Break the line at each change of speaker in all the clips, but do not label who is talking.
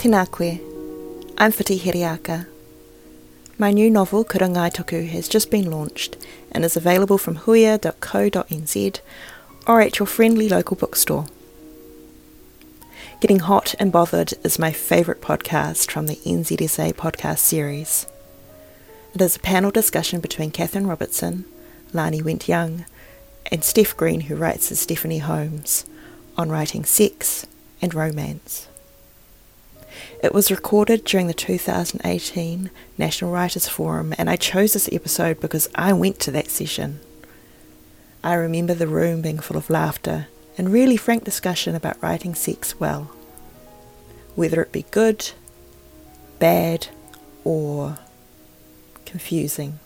Tēnā koe. I'm Whiti Hereaka. My new novel, Kurangaituku, has just been launched and is available from huia.co.nz or at your friendly local bookstore. Getting Hot and Bothered is my favourite podcast from the NZSA podcast series. It is a panel discussion between Catherine Robertson, Lani Wendt Young, and Steph Green, who writes as Stephanie Holmes, on writing sex and romance. It was recorded during the 2018 National Writers Forum, and I chose this episode because I went to that session. I remember the room being full of laughter and really frank discussion about writing sex well, whether it be good, bad, or confusing.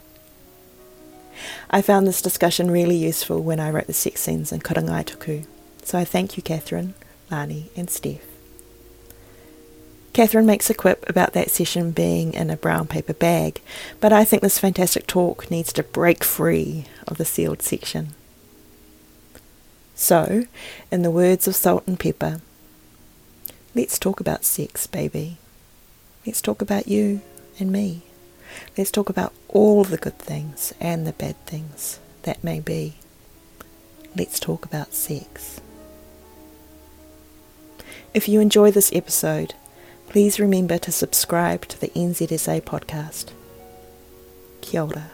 I found this discussion really useful when I wrote the sex scenes in Kurangaituku, so I thank you, Catherine, Lani, and Steph. Catherine makes a quip about that session being in a brown paper bag, but I think this fantastic talk needs to break free of the sealed section. So, in the words of Salt-N-Pepa, let's talk about sex, baby. Let's talk about you and me. Let's talk about all the good things and the bad things that may be. Let's talk about sex. If you enjoy this episode, please remember to subscribe to the NZSA podcast. Kia ora.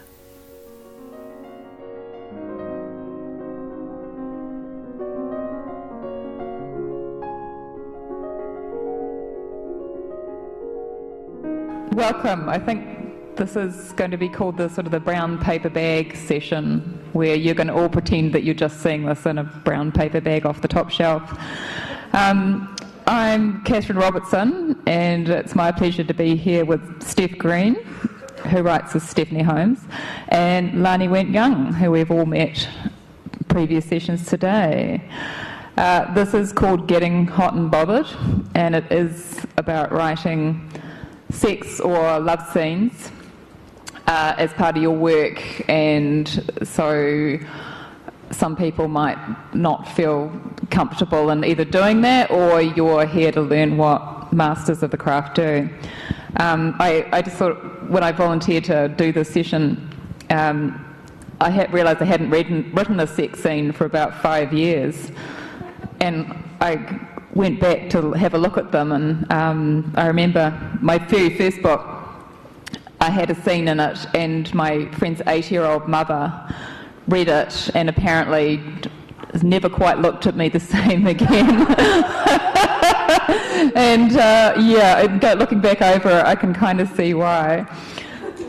Welcome. I think this is going to be called the sort of the brown paper bag session, where you're going to all pretend that you're just seeing this in a brown paper bag off the top shelf. Um, I'm Catherine Robertson, and it's my pleasure to be here with Steph Green, who writes as Stephanie Holmes, and Lani Wendt Young, who we've all met previous sessions today. Uh, this is called Getting Hot and Bothered, and it is about writing sex or love scenes uh, as part of your work, and so some people might not feel comfortable in either doing that or you're here to learn what masters of the craft do. Um, I, I, just thought when I volunteered to do this session, um, I had realised I hadn't written, written a sex scene for about five years, and I went back to have a look at them, and um, I remember my very first book. I had a scene in it, and my friend's eight-year-old mother read it and apparently has never quite looked at me the same again. and uh, yeah, looking back over it, I can kind of see why.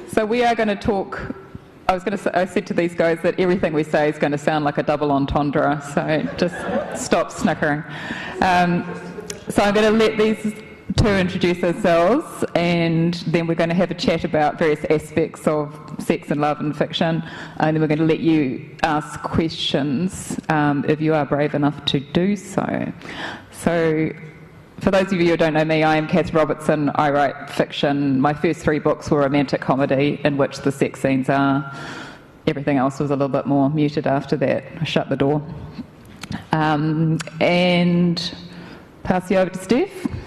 So we are going to talk. I was going to. Say, I said to these guys that everything we say is going to sound like a double entendre. So just stop snickering. Um, so I'm going to let these to introduce ourselves, and then we're going to have a chat about various aspects of sex and love and fiction, and then we're going to let you ask questions um, if you are brave enough to do so. So, for those of you who don't know me, I am Kath Robertson. I write fiction. My first three books were romantic comedy, in which the sex scenes are. Everything else was a little bit more muted after that. I shut the door. Um, and pass you over to Steph.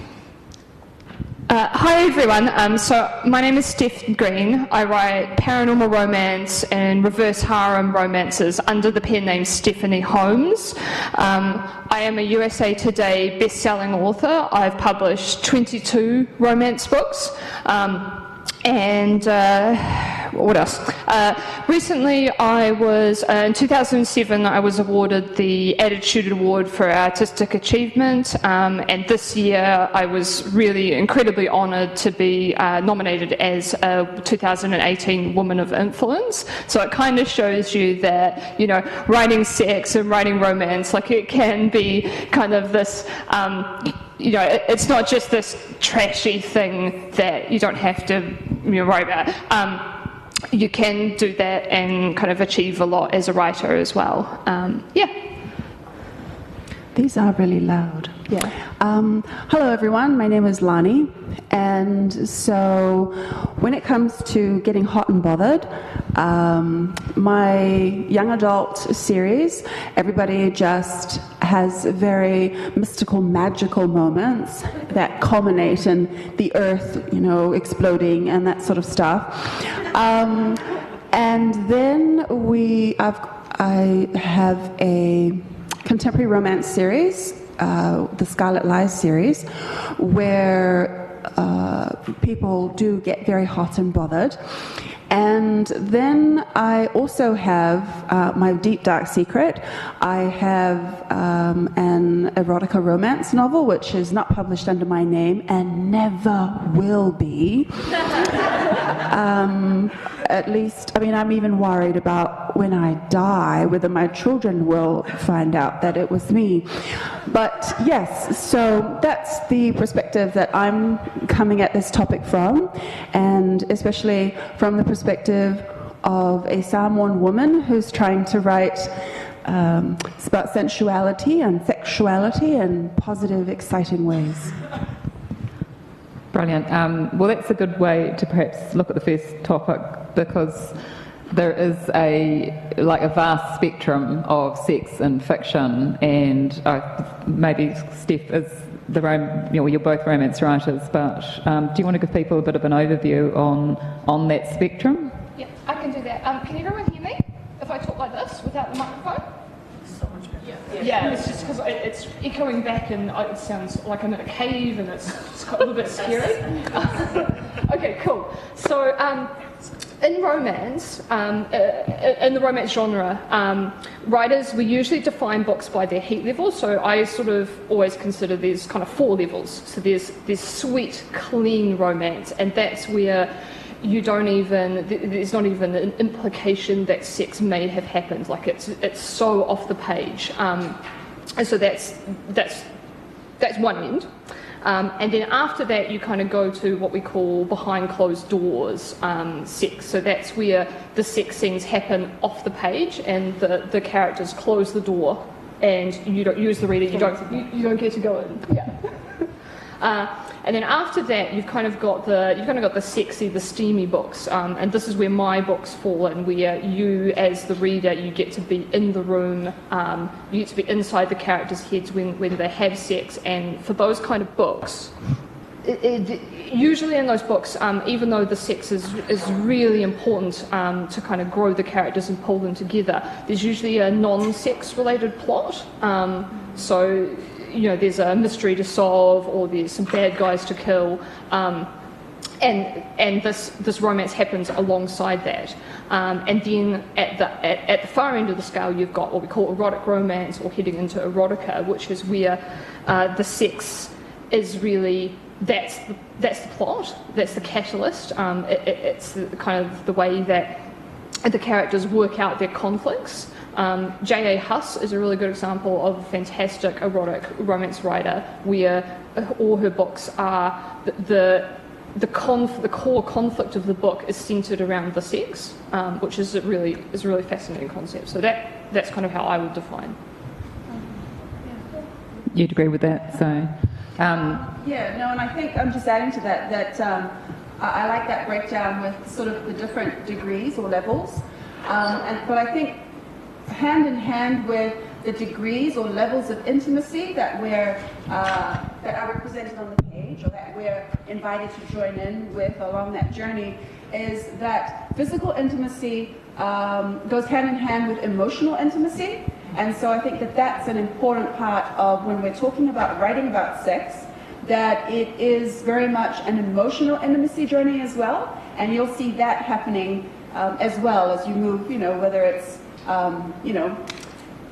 Uh, hi everyone. Um, so my name is Steph Green. I write paranormal romance and reverse harem romances under the pen name Stephanie Holmes. Um, I am a USA Today best-selling author. I've published 22 romance books. Um, and uh, what else? Uh, recently, I was uh, in 2007. I was awarded the Attitude Award for Artistic Achievement, um, and this year I was really incredibly honoured to be uh, nominated as a 2018 Woman of Influence. So it kind of shows you that you know writing sex and writing romance, like it can be kind of this. Um, you know, it's not just this trashy thing that you don't have to you know, worry about. Um, you can do that and kind of achieve a lot as a writer as well. Um, yeah.
These are really loud.
Yeah.
Um, hello, everyone. My name is Lani. And so, when it comes to getting hot and bothered, um, my young adult series, everybody just has very mystical, magical moments that culminate in the earth, you know, exploding and that sort of stuff. Um, and then we, I've, I have a contemporary romance series, uh, the Scarlet Lies series, where uh, people do get very hot and bothered. And then I also have uh, my deep dark secret. I have um, an erotica romance novel, which is not published under my name and never will be. um, at least, I mean, I'm even worried about when I die whether my children will find out that it was me. But yes, so that's the perspective that I'm coming at this topic from, and especially from the perspective of a Samoan woman who's trying to write um, about sensuality and sexuality in positive, exciting ways.
Brilliant. Um, well, that's a good way to perhaps look at the first topic because there is a like a vast spectrum of sex in fiction, and uh, maybe Steph is the rom- you know, you're both romance writers, but um, do you want to give people a bit of an overview on on that spectrum?
Yeah, I can do that. Um, can everyone hear me if I talk like this without the microphone? Better. Yeah, yeah it's just because it's echoing back and it sounds like I'm in a cave and it's, it's got a little bit scary. okay, cool. So. Um, in romance, um, uh, in the romance genre, um, writers we usually define books by their heat level. So I sort of always consider there's kind of four levels. So there's there's sweet, clean romance, and that's where you don't even there's not even an implication that sex may have happened. Like it's it's so off the page, um, and so that's that's that's one end. Um, and then after that, you kind of go to what we call behind closed doors um, sex. So that's where the sex scenes happen off the page, and the, the characters close the door, and you don't use the reader. You don't you, you don't get to go in. Yeah. Uh, and then after that, you've kind of got the you've kind of got the sexy, the steamy books, um, and this is where my books fall in, where you, as the reader, you get to be in the room, um, you get to be inside the characters' heads when, when they have sex, and for those kind of books. It, it, usually in those books, um, even though the sex is, is really important um, to kind of grow the characters and pull them together, there's usually a non-sex related plot. Um, so you know, there's a mystery to solve or there's some bad guys to kill. Um, and and this this romance happens alongside that. Um, and then at the at, at, the far end of the scale, you've got what we call erotic romance or heading into erotica, which is where uh, the sex is really that's the, that's the plot, that's the catalyst. Um, it, it, it's the, kind of the way that the characters work out their conflicts. Um, J.A. Huss is a really good example of a fantastic erotic romance writer where all her books are the, the the, conf- the core conflict of the book is centered around the sex, um, which is a really is a really fascinating concept. So that that's kind of how I would define.
You'd agree with that, so.
Um, yeah, no, and I think I'm just adding to that that um, I, I, like that breakdown with sort of the different degrees or levels. Um, and, but I think hand in hand with the degrees or levels of intimacy that we're uh, that are represented on the page or that we're invited to join in with along that journey is that physical intimacy um, goes hand in hand with emotional intimacy. And so I think that that's an important part of when we're talking about writing about sex that it is very much an emotional intimacy journey as well. And you'll see that happening um, as well as you move you know whether it's um, you know,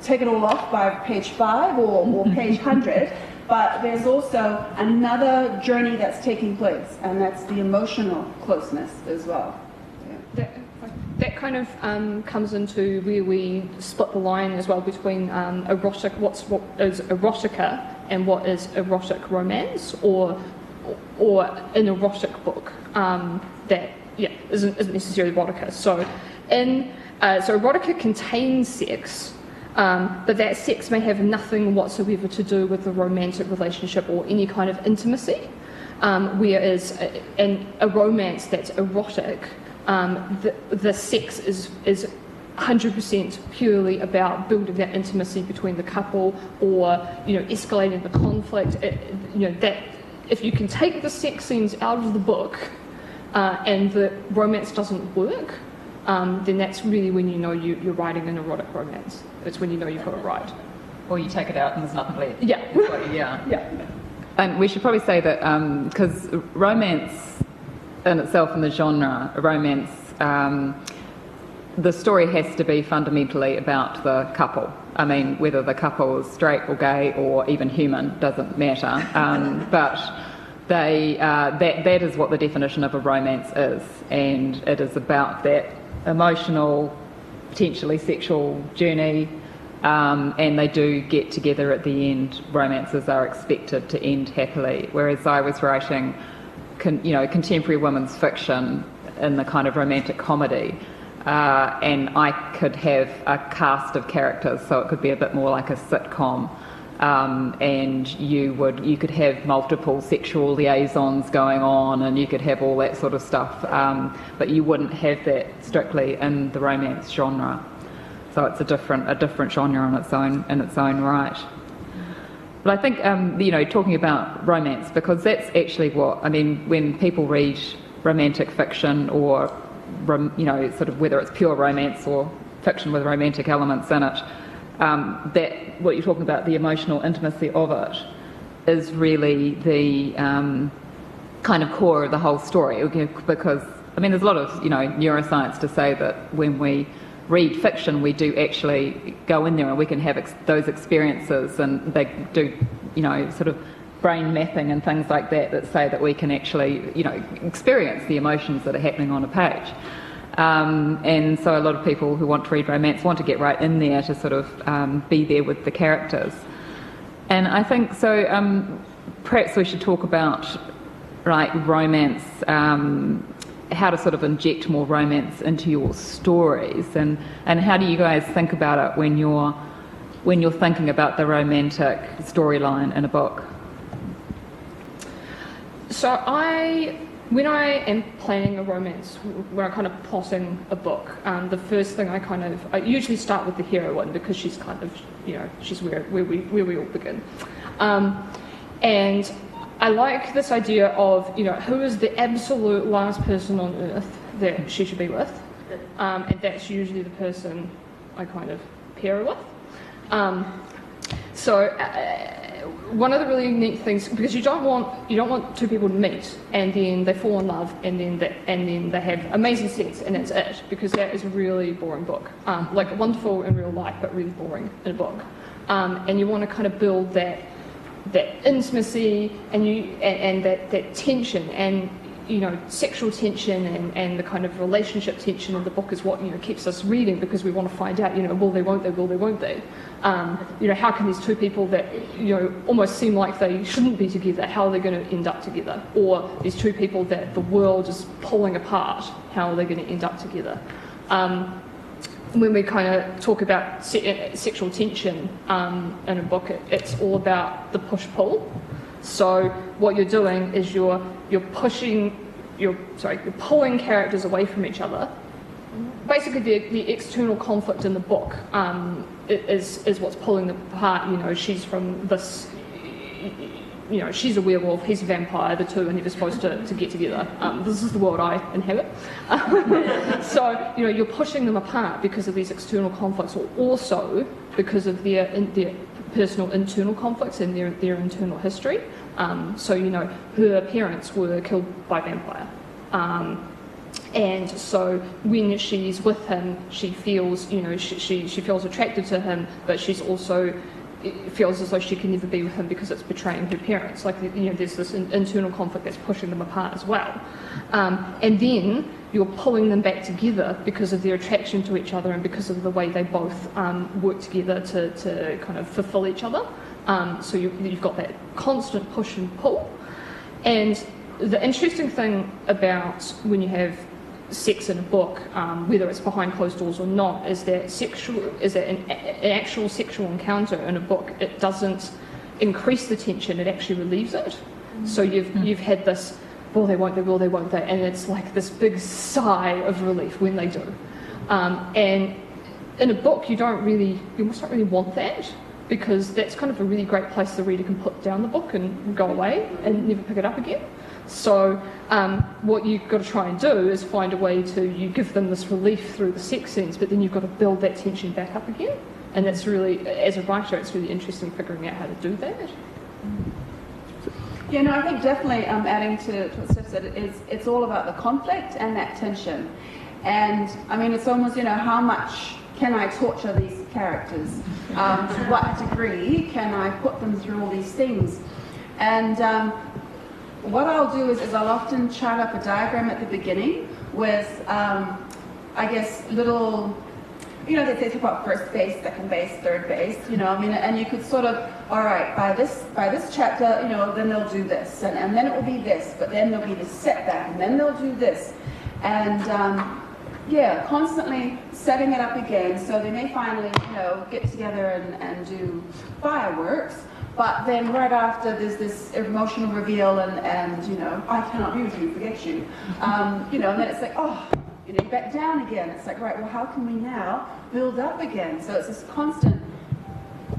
take it all off by page five or, or page 100. But there's also another journey that's taking place, and that's the emotional closeness as well.
Yeah. That, that kind of um, comes into where we split the line as well between um, erotic, what's what is erotica and what is erotic romance, or or an erotic book um, that yeah isn't, isn't necessarily erotica. So in uh, so erotica contains sex, um, but that sex may have nothing whatsoever to do with the romantic relationship or any kind of intimacy. Um, whereas in a romance that's erotic, um, the, the sex is, is 100% purely about building that intimacy between the couple or you know escalating the conflict it, you know that if you can take the sex scenes out of the book uh, and the romance doesn't work um, then that's really when you know you, you're writing an erotic romance. It's when you know you've got it right.
Or you take it out and there's nothing left.
Yeah.
Yeah.
Yeah.
And we should probably say that because um, romance in itself in the genre romance um, the story has to be fundamentally about the couple. I mean, whether the couple is straight or gay or even human doesn't matter. Um, but they, uh, that, that is what the definition of a romance is, and it is about that emotional, potentially sexual journey. Um, and they do get together at the end. Romances are expected to end happily. Whereas I was writing, con, you know, contemporary women's fiction in the kind of romantic comedy uh, and I could have a cast of characters, so it could be a bit more like a sitcom. Um, and you would you could have multiple sexual liaisons going on, and you could have all that sort of stuff, um, but you wouldn't have that strictly in the romance genre. So it's a different a different genre in its own in its own right. But I think um, you know talking about romance because that's actually what I mean when people read romantic fiction or you know, sort of whether it's pure romance or fiction with romantic elements in it, um, that what you're talking about, the emotional intimacy of it, is really the um, kind of core of the whole story. Because I mean, there's a lot of you know neuroscience to say that when we read fiction, we do actually go in there and we can have ex- those experiences, and they do you know sort of brain mapping and things like that that say that we can actually, you know, experience the emotions that are happening on a page. Um, and so a lot of people who want to read romance want to get right in there to sort of um, be there with the characters. And I think so. Um, perhaps we should talk about like romance, um, how to sort of inject more romance into your stories, and and how do you guys think about it when you're when you're thinking about the romantic storyline in a book?
So I, when I am planning a romance, when I'm kind of plotting a book, um, the first thing I kind of, I usually start with the heroine because she's kind of, you know, she's where, where, we, where we all begin. Um, and I like this idea of, you know, who is the absolute last person on earth that she should be with. Um, and that's usually the person I kind of pair her with. Um, so uh, one of the really neat things because you don't want you don't want two people to meet and then they fall in love and then they, and then they have amazing sex and that's it because that is a really boring book. Um, like wonderful in real life but really boring in a book. Um, and you want to kind of build that that intimacy and you and, and that, that tension and you know, sexual tension and, and the kind of relationship tension in the book is what, you know, keeps us reading because we want to find out, you know, will they, won't they, will they, won't they? Um, you know, how can these two people that, you know, almost seem like they shouldn't be together, how are they going to end up together? Or these two people that the world is pulling apart, how are they going to end up together? Um, when we kind of talk about se- sexual tension um, in a book, it, it's all about the push-pull. So what you're doing is you're you're pushing, you're sorry, you're pulling characters away from each other. Basically, the, the external conflict in the book um, is is what's pulling them apart. You know, she's from this. You know, she's a werewolf, he's a vampire, the two are never supposed to, to get together. Um, this is the world I inhabit. so, you know, you're pushing them apart because of these external conflicts, or also because of their, their personal internal conflicts and their, their internal history. Um, so, you know, her parents were killed by vampire. Um, and so when she's with him, she feels, you know, she, she, she feels attracted to him, but she's also feels as though she can never be with him because it's betraying her parents. Like, you know, there's this internal conflict that's pushing them apart as well. Um, and then you're pulling them back together because of their attraction to each other and because of the way they both um, work together to, to kind of fulfill each other. Um, so you, you've got that constant push and pull. And the interesting thing about when you have sex in a book, um, whether it's behind closed doors or not, is that sexual is that an, an, actual sexual encounter in a book. It doesn't increase the tension; it actually relieves it. So you've mm. you've had this, well, they won't, they will, they won't, they, and it's like this big sigh of relief when they do. Um, and in a book, you don't really, you almost don't really want that because that's kind of a really great place the reader can put down the book and go away and never pick it up again. So um, what you've got to try and do is find a way to you give them this relief through the sex scenes, but then you've got to build that tension back up again. And that's really, as a writer, it's really interesting figuring out how to do that.
Yeah, no, I think definitely um, adding to, to what Steph said, it's, it's all about the conflict and that tension. And I mean, it's almost, you know, how much can I torture these characters? Um, to what degree can I put them through all these things? And um, what I'll do is, is I'll often chart up a diagram at the beginning with, um, I guess, little you know, they say about first base, second base, third base, you know, I mean, and you could sort of, all right, by this, by this chapter, you know, then they'll do this, and, and then it will be this, but then there'll be this setback, and then they'll do this. And, um, yeah, constantly setting it up again, so they may finally, you know, get together and, and do fireworks, but then right after there's this emotional reveal and, and you know, I cannot with you, forget you. Um, you know, and then it's like, oh, you know, back down again. It's like, right, well, how can we now build up again? So it's this constant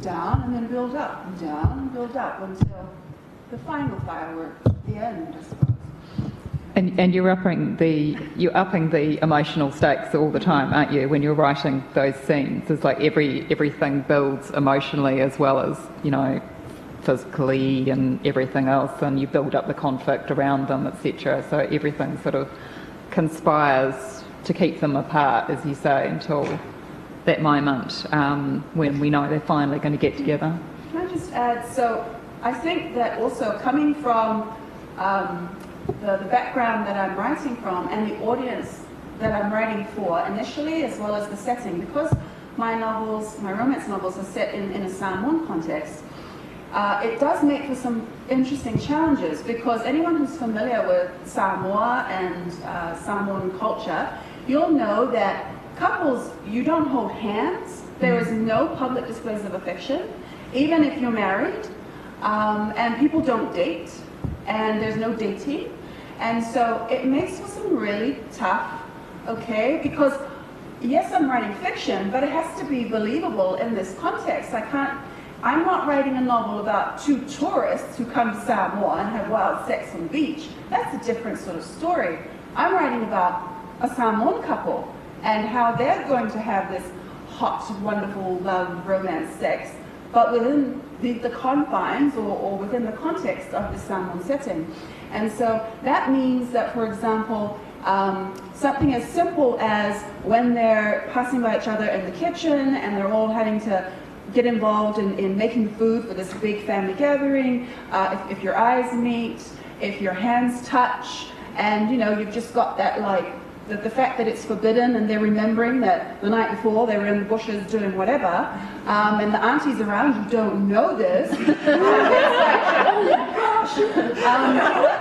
down and then build up, and down and build up until the final firework, the end, I.
And, and you're upping the you're upping the emotional stakes all the time, aren't you? When you're writing those scenes, it's like every everything builds emotionally as well as you know physically and everything else, and you build up the conflict around them, etc. So everything sort of conspires to keep them apart, as you say, until that moment um, when we know they're finally going to get together.
Can I just add? So I think that also coming from um, the, the background that I'm writing from and the audience that I'm writing for initially, as well as the setting, because my novels, my romance novels, are set in, in a Samoan context. Uh, it does make for some interesting challenges because anyone who's familiar with Samoa and uh, Samoan culture, you'll know that couples, you don't hold hands. There is no public displays of affection, even if you're married. Um, and people don't date, and there's no dating. And so it makes for some really tough, okay? Because yes, I'm writing fiction, but it has to be believable in this context. I can't I'm not writing a novel about two tourists who come to Samoa and have wild sex on the beach. That's a different sort of story. I'm writing about a Samoan couple and how they're going to have this hot, wonderful love, romance, sex, but within the, the confines or, or, within the context of the Samoan setting. And so that means that, for example, um, something as simple as when they're passing by each other in the kitchen and they're all having to get involved in, in making food for this big family gathering, uh, if, if your eyes meet, if your hands touch, and you know, you've just got that like, the, the fact that it's forbidden and they're remembering that the night before they were in the bushes doing whatever, um, and the aunties around you don't know this. um,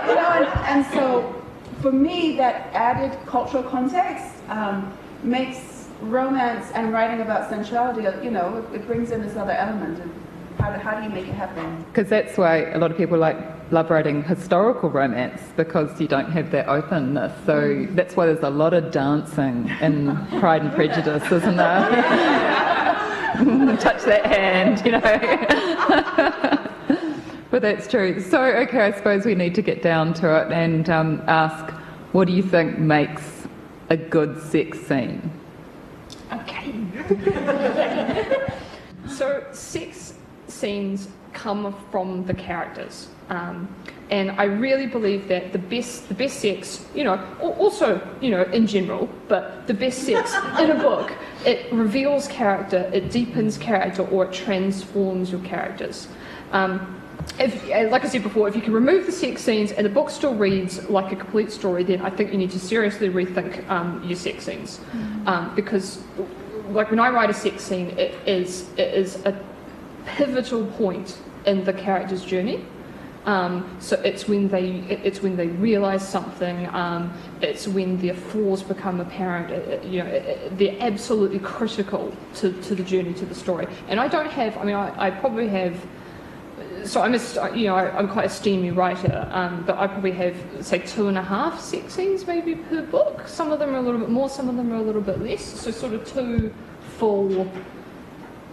you know, and, and, so for me, that added cultural context um, makes romance and writing about sensuality, you know, it, it brings in this other element. And how do, how do you make it happen?
Because that's why a lot of people like love writing historical romance because you don't have that openness. So mm. that's why there's a lot of dancing in Pride and Prejudice, isn't there? Touch that hand, you know. but that's true. So, okay, I suppose we need to get down to it and um, ask what do you think makes a good sex scene?
So sex scenes come from the characters. Um, and I really believe that the best, the best sex, you know, also, you know, in general, but the best sex in a book, it reveals character, it deepens character, or it transforms your characters. Um, if, like I said before, if you can remove the sex scenes and the book still reads like a complete story, then I think you need to seriously rethink um, your sex scenes. Mm. Um, because, like, when I write a sex scene, it is, it is a pivotal point in the character's journey. Um, so it's when they it's when they realise something. Um, it's when their flaws become apparent. It, you know, it, they're absolutely critical to, to the journey to the story. And I don't have. I mean, I, I probably have so I'm a, you know I, am quite a steamy writer, um, but I probably have say two and a half sex scenes maybe per book. Some of them are a little bit more, some of them are a little bit less. So sort of two full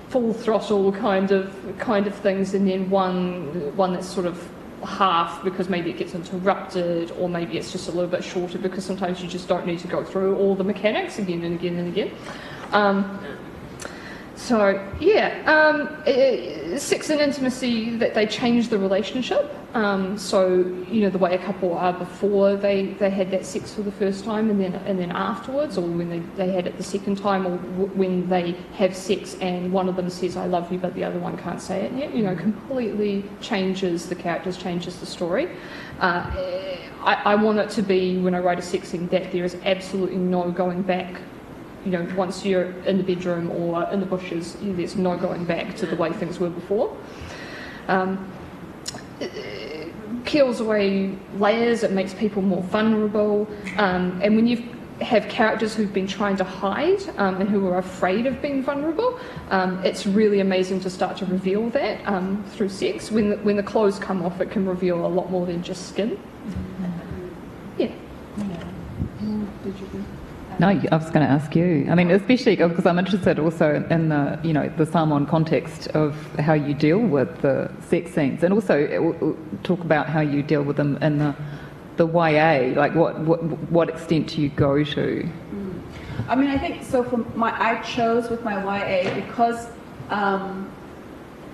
full throttle kind of kind of things, and then one one that's sort of half because maybe it gets interrupted, or maybe it's just a little bit shorter because sometimes you just don't need to go through all the mechanics again and again and again. Um, so yeah, um, it, sex and intimacy that they change the relationship. Um, so you know the way a couple are before they, they had that sex for the first time, and then and then afterwards, or when they, they had it the second time, or w- when they have sex and one of them says "I love you," but the other one can't say it yet. You know, completely changes the characters, changes the story. Uh, I, I want it to be when I write a sex scene that there is absolutely no going back you know, once you're in the bedroom or in the bushes, there's no going back to the way things were before. Um, it peels away layers, it makes people more vulnerable, um, and when you have characters who've been trying to hide um, and who are afraid of being vulnerable, um, it's really amazing to start to reveal that um, through sex. When the, when the clothes come off, it can reveal a lot more than just skin. Yeah.
No, I was going to ask you. I mean, especially because I'm interested also in the, you know, the Samoan context of how you deal with the sex scenes, and also uh, talk about how you deal with them in the, the YA. Like, what, what, what extent do you go to?
I mean, I think so. For my, I chose with my YA because um,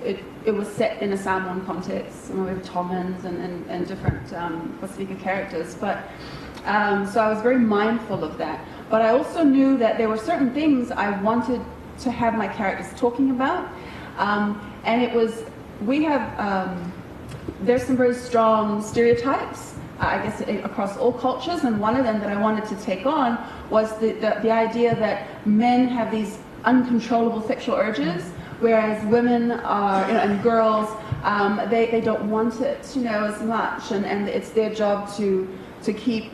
it, it was set in a Samoan context, with Tongans and, and, and different um, Pacifica characters. But um, so I was very mindful of that. But I also knew that there were certain things I wanted to have my characters talking about. Um, and it was, we have, um, there's some very strong stereotypes, uh, I guess, across all cultures. And one of them that I wanted to take on was the, the, the idea that men have these uncontrollable sexual urges, whereas women are, you know, and girls, um, they, they don't want it, you know, as much. And, and it's their job to, to keep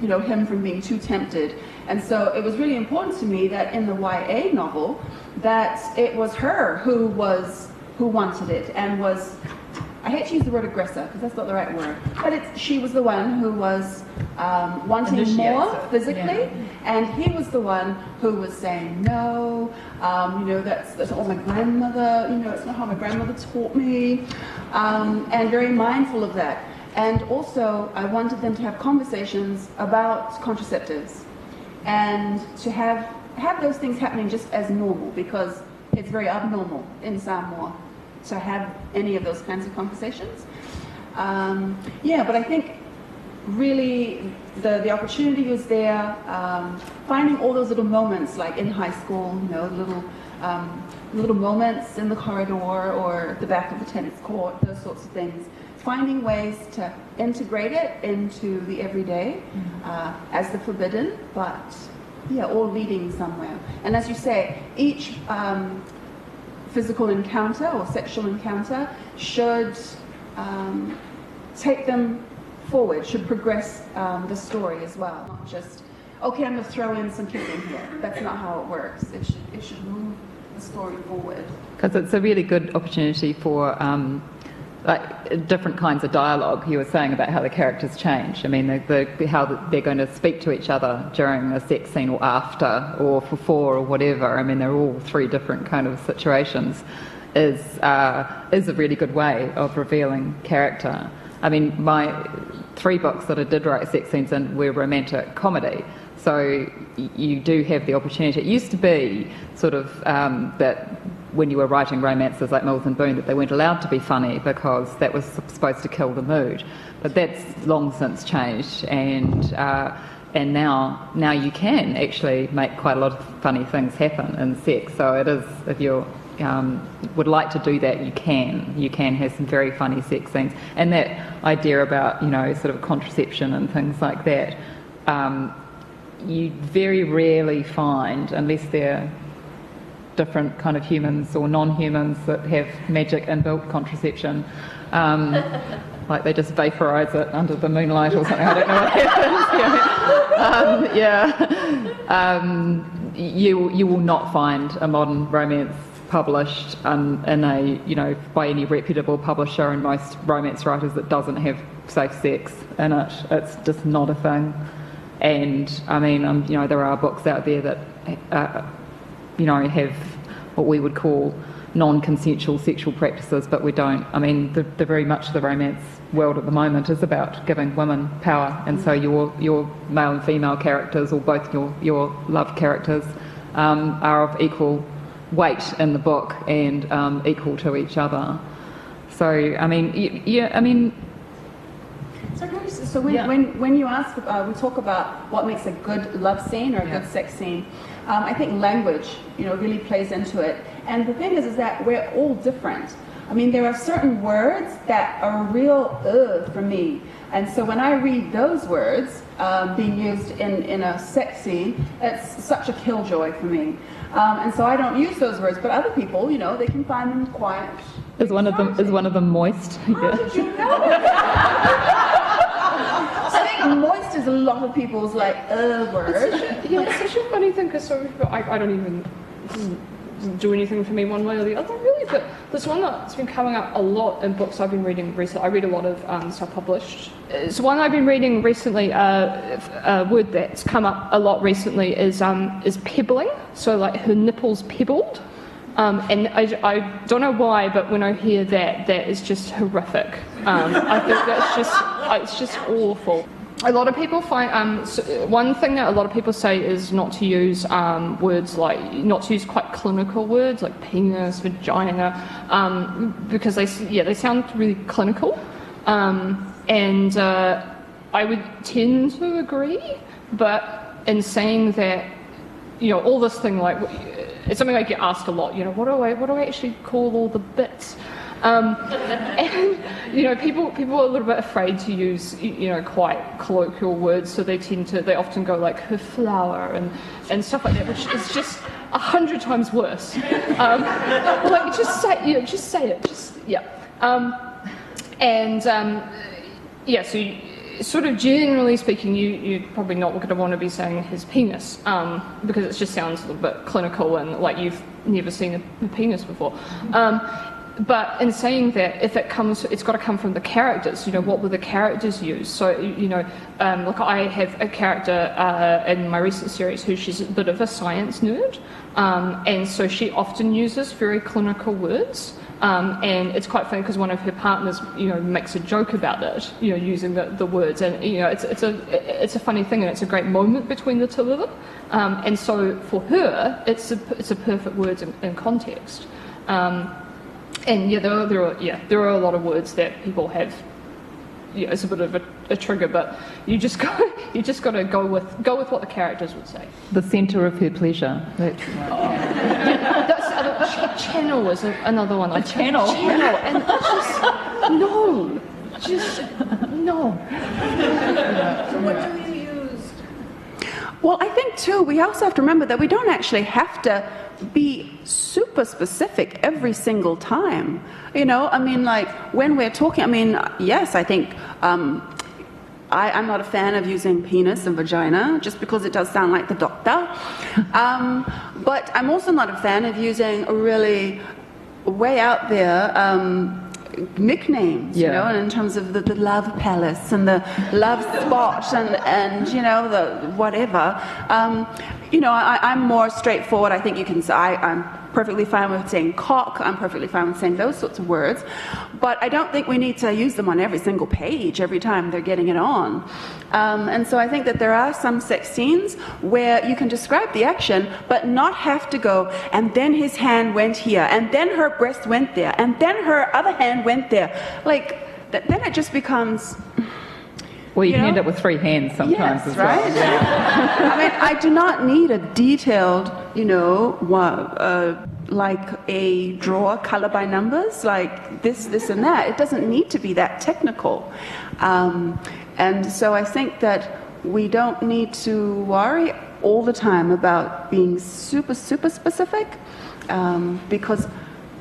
you know, him from being too tempted. And so it was really important to me that in the YA novel, that it was her who was who wanted it and was I hate to use the word aggressor because that's not the right word, but it's, she was the one who was um, wanting more physically, yeah. and he was the one who was saying no. Um, you know, that's that's all my grandmother. You know, it's not how my grandmother taught me, um, and very mindful of that. And also, I wanted them to have conversations about contraceptives and to have, have those things happening just as normal because it's very abnormal in Samoa to have any of those kinds of conversations. Um, yeah, but I think really the, the opportunity was there, um, finding all those little moments like in high school, you know, little, um, little moments in the corridor or the back of the tennis court, those sorts of things finding ways to integrate it into the everyday mm-hmm. uh, as the forbidden, but yeah, all leading somewhere. And as you say, each um, physical encounter or sexual encounter should um, take them forward, should progress um, the story as well, not just, okay, I'm going to throw in some kissing here. That's not how it works. It should, it should move the story forward.
Because it's a really good opportunity for um, like different kinds of dialogue you were saying about how the characters change. I mean, the, the, how they're going to speak to each other during a sex scene or after or before or whatever. I mean, they're all three different kind of situations. Is uh, is a really good way of revealing character. I mean, my three books that I did write sex scenes in were romantic comedy. So you do have the opportunity. It used to be sort of um, that when you were writing romances like Mills and Boon that they weren't allowed to be funny because that was supposed to kill the mood. But that's long since changed, and uh, and now now you can actually make quite a lot of funny things happen in sex. So it is if you um, would like to do that, you can. You can have some very funny sex scenes, and that idea about you know sort of contraception and things like that. Um, you very rarely find, unless they're different kind of humans or non-humans that have magic inbuilt contraception. Um, like they just vaporize it under the moonlight or something. I don't know what happens. yeah, um, yeah. Um, you you will not find a modern romance published um, in a you know by any reputable publisher and most romance writers that doesn't have safe sex in it. It's just not a thing. And I mean, um, you know, there are books out there that uh, you know have what we would call non-consensual sexual practices, but we don't. I mean, the, the very much the romance world at the moment is about giving women power, and so your your male and female characters, or both your your love characters, um, are of equal weight in the book and um, equal to each other. So, I mean, yeah, I mean.
So, so when,
Yeah.
when, when you ask, uh, we talk about what makes a good love scene or a
Yeah.
good sex scene. Um, I think language, you know, really plays into it. And the thing is, is that we're all different. I mean, there are certain words that are real ugh for me. And so when I read those words um, being used in, in a sex scene, it's such a killjoy for me. Um, and so I don't use those words, but other people, you know, they can find them quiet.
Is one of them is one of them moist?
How did you know? Moist is a lot of people's like uh word.
Yeah, it's such a funny thing because so many people, I, I don't even do anything for me one way or the other, really. But there's one that's been coming up a lot in books I've been reading recently. I read a lot of um, self-published. It's one I've been reading recently. Uh, a word that's come up a lot recently is um, is pebbling. So like her nipples pebbled. Um, and I, I don't know why, but when I hear that, that is just horrific. Um, I think that's just, it's just awful. A lot of people find, um, so one thing that a lot of people say is not to use um, words like, not to use quite clinical words like penis, vagina, um, because they, yeah, they sound really clinical. Um, and uh, I would tend to agree, but in saying that you know, all this thing like it's something I get asked a lot. You know, what do I what do I actually call all the bits? Um, and you know, people people are a little bit afraid to use you know quite colloquial words, so they tend to they often go like her flower and and stuff like that, which is just a hundred times worse. Um, like just say you know, just say it, just yeah. Um, and um, yeah, so you, sort of generally speaking, you, you're probably not going to want to be saying his penis um, because it just sounds a little bit clinical and like you've never seen a, a penis before. Um, but in saying that, if it comes, it's got to come from the characters. You know, what were the characters use? So you know, um, look, I have a character uh, in my recent series who she's a bit of a science nerd, um, and so she often uses very clinical words. Um, and it's quite funny because one of her partners, you know, makes a joke about it, you know, using the, the words, and you know, it's, it's a it's a funny thing, and it's a great moment between the two of them. Um, and so for her, it's a it's a perfect words in, in context. Um, and yeah, there are, there are yeah there are a lot of words that people have. Yeah, it's a bit of a, a trigger, but you just got you just got to go with go with what the characters would say.
The centre of her pleasure. That-
That's the other, ch- channel was a, another one. Like
channel?
Channel, and just no, just no. So what do you use?
Well, I think too, we also have to remember that we don't actually have to be super specific every single time. You know, I mean, like when we're talking, I mean, yes, I think. Um, I, I'm not a fan of using penis and vagina just because it does sound like the doctor. Um, but I'm also not a fan of using a really way out there um, nicknames, you
Yeah.
know, in terms of the, the love palace and the love spot and, and you know, the whatever. Um, you know, I, I'm more straightforward. I think you can say, I, I'm perfectly fine with saying cock, I'm perfectly fine with saying those sorts of words. But I don't think we need to use them on every single page every time they're getting it on. Um, and so I think that there are some sex scenes where you can describe the action, but not have to go, and then his hand went here, and then her breast went there, and then her other hand went there. Like, th- then it just becomes.
Well, you,
You
can
know?
end up with three hands sometimes
Yes,
as
right?
well.
I mean, I do not need a detailed, you know, wa- uh, like a drawer color by numbers, like this, this, and that. It doesn't need to be that technical. Um, and so I think that we don't need to worry all the time about being super, super specific um, because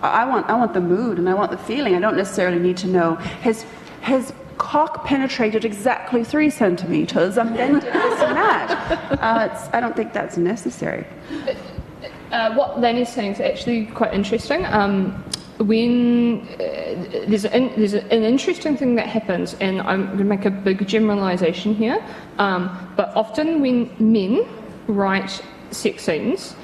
I want, I want the mood and I want the feeling. I don't necessarily need to know his, his cock penetrated exactly three centimeters and then did this and that. Uh, I don't think that's necessary.
uh, what Lenny's saying is actually quite interesting. Um, when uh, there's, an, there's an interesting thing that happens, and I'm going to make a big generalization here, um, but often when men write sex scenes,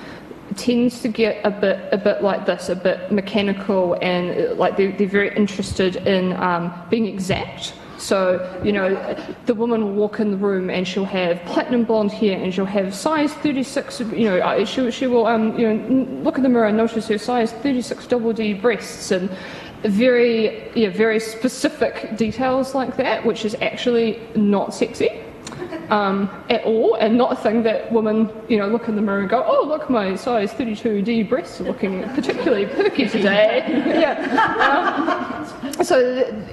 tends to get a bit a bit like this, a bit mechanical, and uh, like they're, they're very interested in um, being exact. So, you know, the woman will walk in the room and she'll have platinum blonde hair and she'll have size 36, you know, uh, she, she will, um, you know, look in the mirror and notice her size 36 double D breasts and very, yeah, very specific details like that, which is actually not sexy um, at all, and not a thing that women, you know, look in the mirror and go, "Oh, look, my size 32D breasts are looking particularly perky today." yeah. Um, so,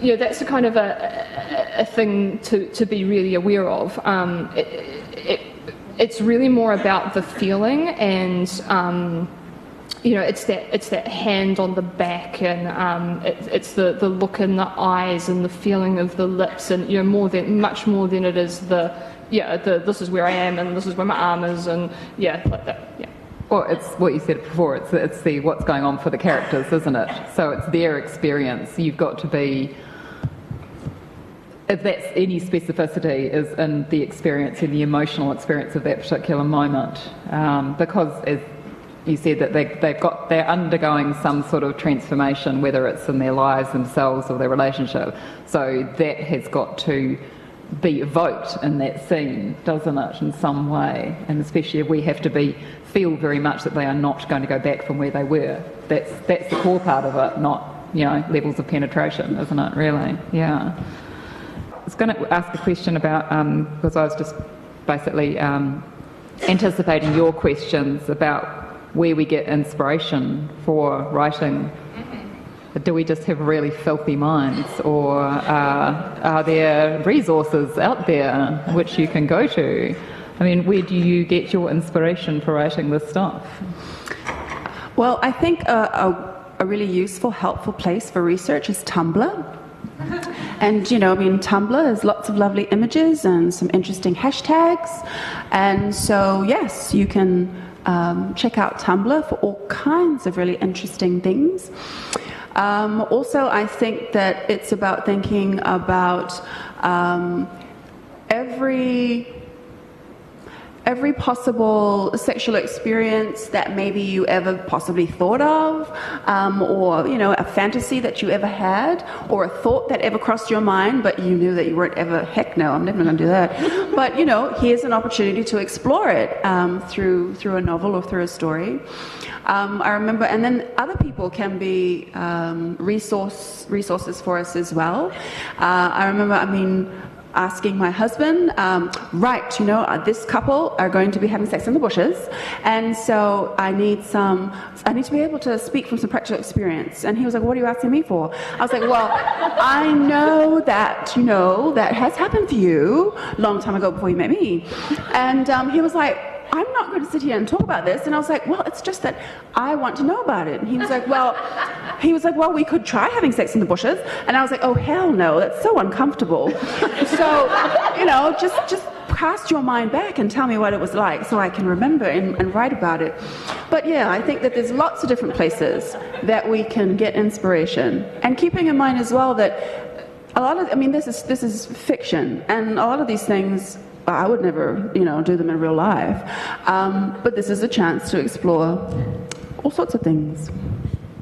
you know, that's a kind of a, a, thing to, to be really aware of. Um, it, it, it's really more about the feeling and. You know, it's that it's that hand on the back, and um, it, it's the, the look in the eyes and the feeling of the lips, and you know, more than much more than it is the yeah, the, this is where I am and this is where my arm is, and yeah, like that, yeah.
Well, it's what you said before. It's it's the what's going on for the characters, isn't it? So it's their experience. You've got to be. If that's any specificity, is in the experience and the emotional experience of that particular moment, um, because as you said that they, they've got they're undergoing some sort of transformation, whether it's in their lives themselves or their relationship. So that has got to be evoked in that scene, doesn't it, in some way? And especially if we have to be feel very much that they are not going to go back from where they were. That's that's the core part of it, not you know levels of penetration, isn't it? Really, yeah. I was going to ask a question about um, because I was just basically um, anticipating your questions about where we get inspiration for writing do we just have really filthy minds, or uh, are there resources out there which you can go to? I mean, where do you get your inspiration for writing this stuff?
Well, I think a, a, a really useful, helpful place for research is Tumblr. And you know, I mean, Tumblr has lots of lovely images and some interesting hashtags. And so, yes, you can um, check out Tumblr for all kinds of really interesting things. Um, also, I think that it's about thinking about um, every every possible sexual experience that maybe you ever possibly thought of, um, or you know, a fantasy that you ever had, or a thought that ever crossed your mind, but you knew that you weren't ever. Heck no, I'm never going to do that. but you know, here's an opportunity to explore it um, through through a novel or through a story. Um, I remember, and then other people can be um, resource resources for us as well. Uh, I remember, I mean, asking my husband, um, right, you know, uh, this couple are going to be having sex in the bushes, and so I need some, I need to be able to speak from some practical experience. And he was like, what are you asking me for? I was like, well, I know that, you know, that has happened to you long time ago before you met me. And um, he was like, I'm not going to sit here and talk about this. And I was like, well, it's just that I want to know about it. And he was like, well, he was like, well, we could try having sex in the bushes. And I was like, oh, hell no, that's so uncomfortable. so, you know, just, just cast your mind back and tell me what it was like so I can remember and, and write about it. But yeah, I think that there's lots of different places that we can get inspiration. And keeping in mind as well that a lot of, I mean, this is, this is fiction. And a lot of these things I would never, you know, do them in real life. Um, but this is a chance to explore all sorts of things.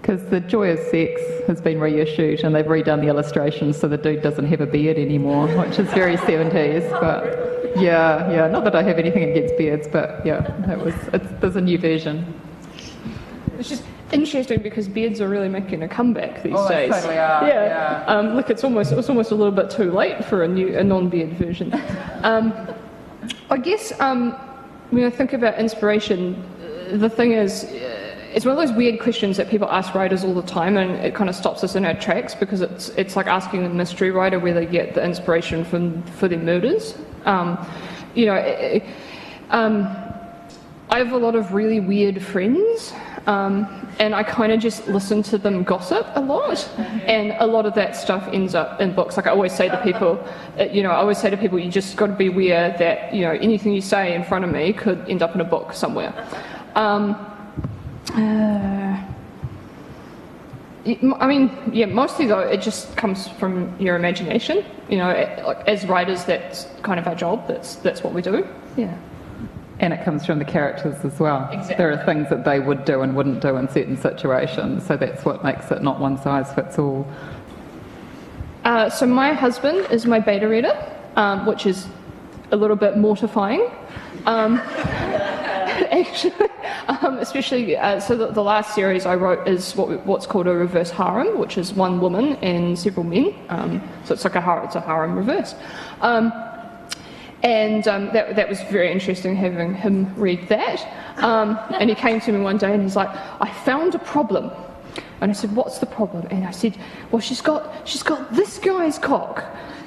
Because the Joy of Sex has been reissued and they've redone the illustrations so the dude doesn't have a beard anymore, which is very 70s. But yeah, yeah, not that I have anything against beards, but yeah, it was, there's a new version.
It's just interesting because beards are really making a comeback these
oh,
days.
Totally are.
Yeah,
yeah.
Um, look, it's almost it's almost a little bit too late for a new a non-beard version. Um, I guess um, when I think about inspiration, the thing is. Uh, it's one of those weird questions that people ask writers all the time, and it kind of stops us in our tracks because it's it's like asking a mystery writer where they get the inspiration from for their murders. Um, you know, it, um, I have a lot of really weird friends um, and I kind of just listen to them gossip a lot. And a lot of that stuff ends up in books. Like I always say to people, uh, you know, I always say to people, you just got to be aware that, you know, anything you say in front of me could end up in a book somewhere. Um, Uh, I mean, yeah, mostly though, it just comes from your imagination. You know, as writers, that's kind of our job. That's that's what we do. Yeah.
And it comes from the characters as well.
Exactly.
There are things that they would do and wouldn't do in certain situations, so that's what makes it not one size fits all.
Uh, so my husband is my beta reader, um, which is a little bit mortifying. Um, actually, um, especially uh, so the, the, last series I wrote is what, what's called a reverse harem, which is one woman and several men. Um, so it's like a harem, it's a harem reverse. And um, that, that was very interesting having him read that. Um, and he came to me one day and he's like, I found a problem. And I said, What's the problem? And I said, Well, she's got, she's got this guy's cock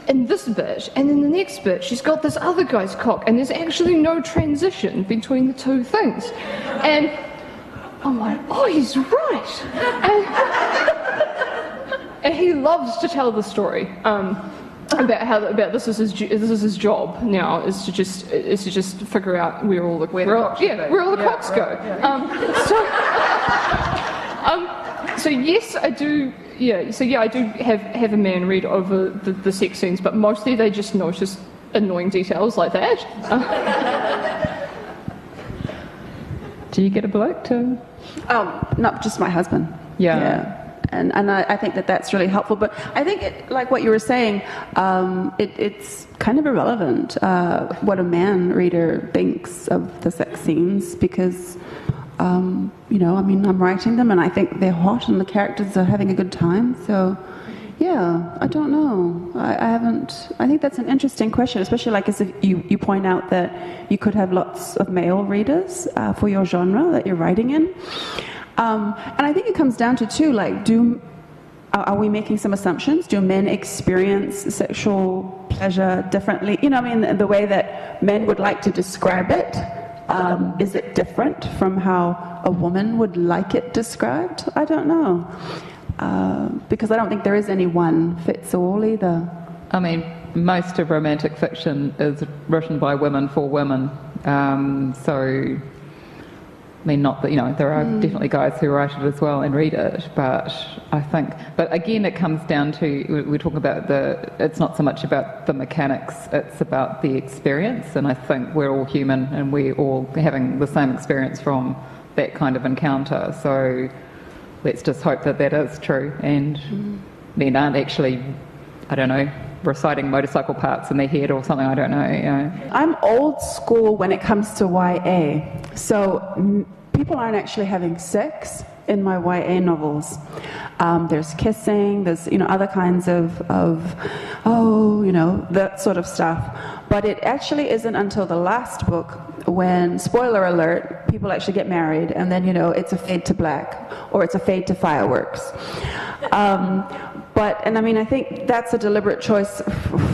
in this bit, and in the next bit, she's got this other guy's cock, and there's actually no transition between the two things. And I'm like, Oh, he's right. And, and he loves to tell the story. Um, about how about this is his this is his job now is to just is to just figure out where all the
where,
where
all,
yeah where all the
yeah,
cocks
right,
go.
Yeah.
Um, so, um, so yes, I do. Yeah, so yeah, I do have have a man read over the, the sex scenes, but mostly they just notice annoying details like that. Uh,
do you get a bloke to?
Oh, not just my husband.
Yeah.
yeah and, and I, I, think that that's really helpful. But I think, it, like what you were saying, um, it, it's kind of irrelevant uh, what a man reader thinks of the sex scenes because, um, you know, I mean, I'm writing them and I think they're hot and the characters are having a good time. So, yeah, I don't know. I, I haven't. I think that's an interesting question, especially like as you, you point out that you could have lots of male readers uh, for your genre that you're writing in. Um, and I think it comes down to too, like, do are we making some assumptions? Do men experience sexual pleasure differently? You know, I mean, the way that men would like to describe it, um, is it different from how a woman would like it described? I don't know. Uh, because I don't think there is any one fits all either.
I mean, most of romantic fiction is written by women for women. Um, so I mean, not that, you know, there are mm. definitely guys who write it as well and read it, but I think, but again, it comes down to, we're talking about the, it's not so much about the mechanics, it's about the experience, and I think we're all human and we're all having the same experience from that kind of encounter, so let's just hope that that is true, and mm. men aren't actually, I don't know, reciting motorcycle parts in their head or something. I don't know. You know.
I'm old school when it comes to YA. So m- people aren't actually having sex in my YA novels. Um, there's kissing, there's you know other kinds of, of oh you know that sort of stuff. But it actually isn't until the last book when spoiler alert people actually get married and then you know it's a fade to black or it's a fade to fireworks. Um, but, and I mean, I think that's a deliberate choice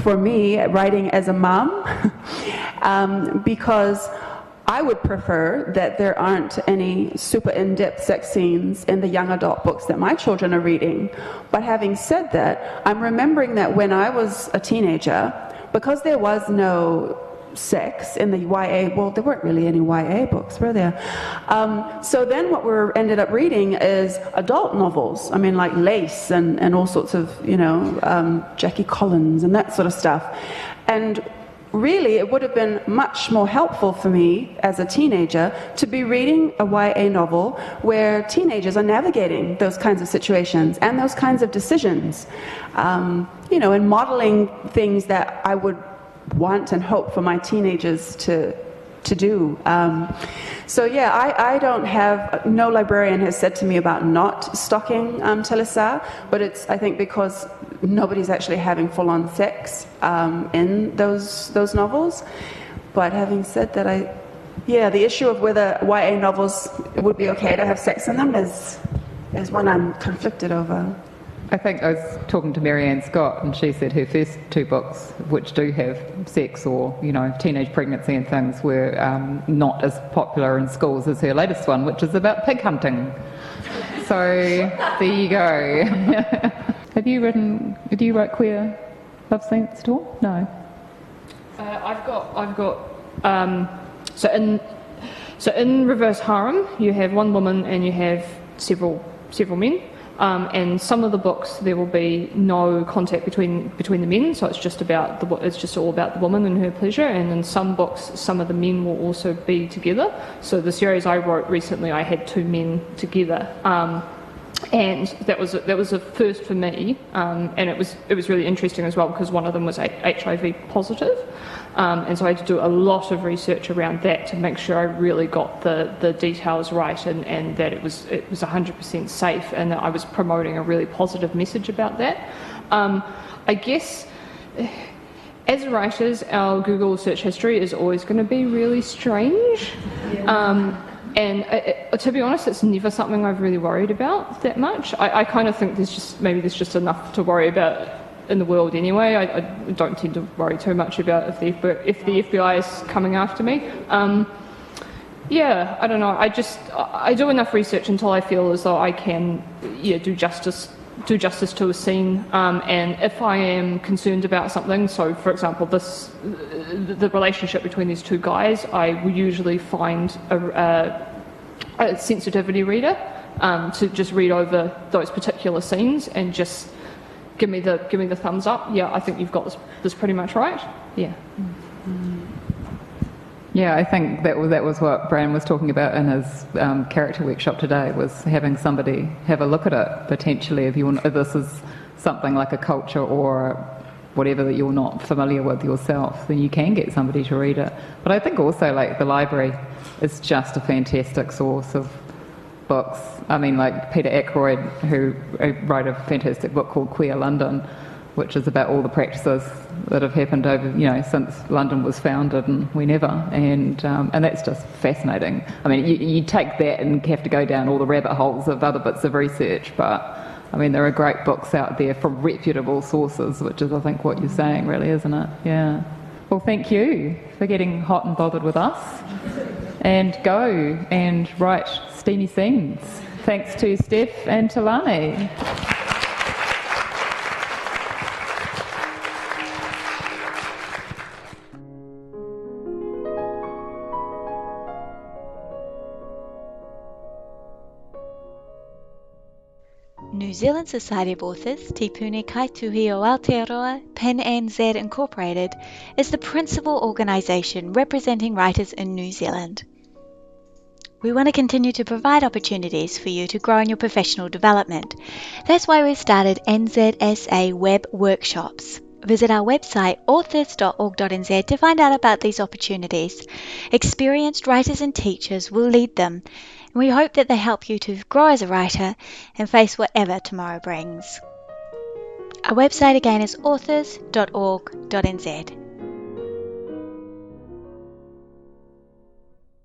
for me, writing as a mom, um, because I would prefer that there aren't any super in depth sex scenes in the young adult books that my children are reading. But having said that, I'm remembering that when I was a teenager, because there was no sex in the YA. Well, there weren't really any YA books, were there? Um, so then what we ended up reading is adult novels. I mean, like Lace and, and all sorts of, you know, um, Jackie Collins and that sort of stuff. And really, it would have been much more helpful for me as a teenager to be reading a YA novel where teenagers are navigating those kinds of situations and those kinds of decisions. Um, you know, and modeling things that I would want and hope for my teenagers to to do. Um, so yeah, I, I don't have no librarian has said to me about not stocking um, but it's I think because nobody's actually having full on sex um, in those those novels. But having said that, I yeah, the issue of whether YA novels would be okay to have sex in them is is one I'm conflicted over.
I think I was talking to Marianne Scott, and she said her first two books, which do have sex or you know teenage pregnancy and things, were um, not as popular in schools as her latest one, which is about pig hunting. So there you go. have you written? Do you write queer love scenes at all? No.
Uh, I've got. I've got. Um, so in So in reverse harem, you have one woman and you have several several men. Um, and some of the books there will be no contact between between the men, so it's just about the it's just all about the woman and her pleasure. And in some books, some of the men will also be together. So the series I wrote recently, I had two men together. Um, and that was a, that was a first for me, um, and it was it was really interesting as well because one of them was HIV positive, um, and so I had to do a lot of research around that to make sure I really got the, the details right and, and that it was it was 100% safe and that I was promoting a really positive message about that. Um, I guess as writers, our Google search history is always going to be really strange. Um, and uh, uh, to be honest, it's never something I've really worried about that much. I, I kind of think there's just maybe there's just enough to worry about in the world anyway. I, I don't tend to worry too much about if the, if the FBI is coming after me. Um, yeah, I don't know. I just I do enough research until I feel as though I can yeah do justice do justice to a scene. Um, and if I am concerned about something, so for example, this the relationship between these two guys, I will usually find a, a, a sensitivity reader um, to just read over those particular scenes and just give me the give me the thumbs up. Yeah, I think you've got this, this pretty much right. Yeah.
Yeah, I think that was that was what Bran was talking about in his um, character workshop today. Was having somebody have a look at it potentially if you. If this is something like a culture or whatever that you're not familiar with yourself, then you can get somebody to read it. But I think also like the library is just a fantastic source of books. I mean, like Peter Ackroyd, who wrote a fantastic book called Queer London, which is about all the practices that have happened over, you know, since London was founded and whenever, and um, and that's just fascinating. I mean, you, you take that and have to go down all the rabbit holes of other bits of research, but. I mean, there are great books out there from reputable sources, which is, I think, what you're saying, really, isn't it? Yeah. Well, thank you for getting hot and bothered with us. And go and write steamy scenes. Thanks to Steph and to Lani.
New Zealand Society of Authors, Te Puni Kaituhi o Aotearoa, PEN NZ Incorporated, is the principal organisation representing writers in New Zealand. We want to continue to provide opportunities for you to grow in your professional development. That's why we've started NZSA Web Workshops. Visit our website authors.org.nz to find out about these opportunities. Experienced writers and teachers will lead them, and we hope that they help you to grow as a writer and face whatever tomorrow brings. Our website again is authors.org.nz.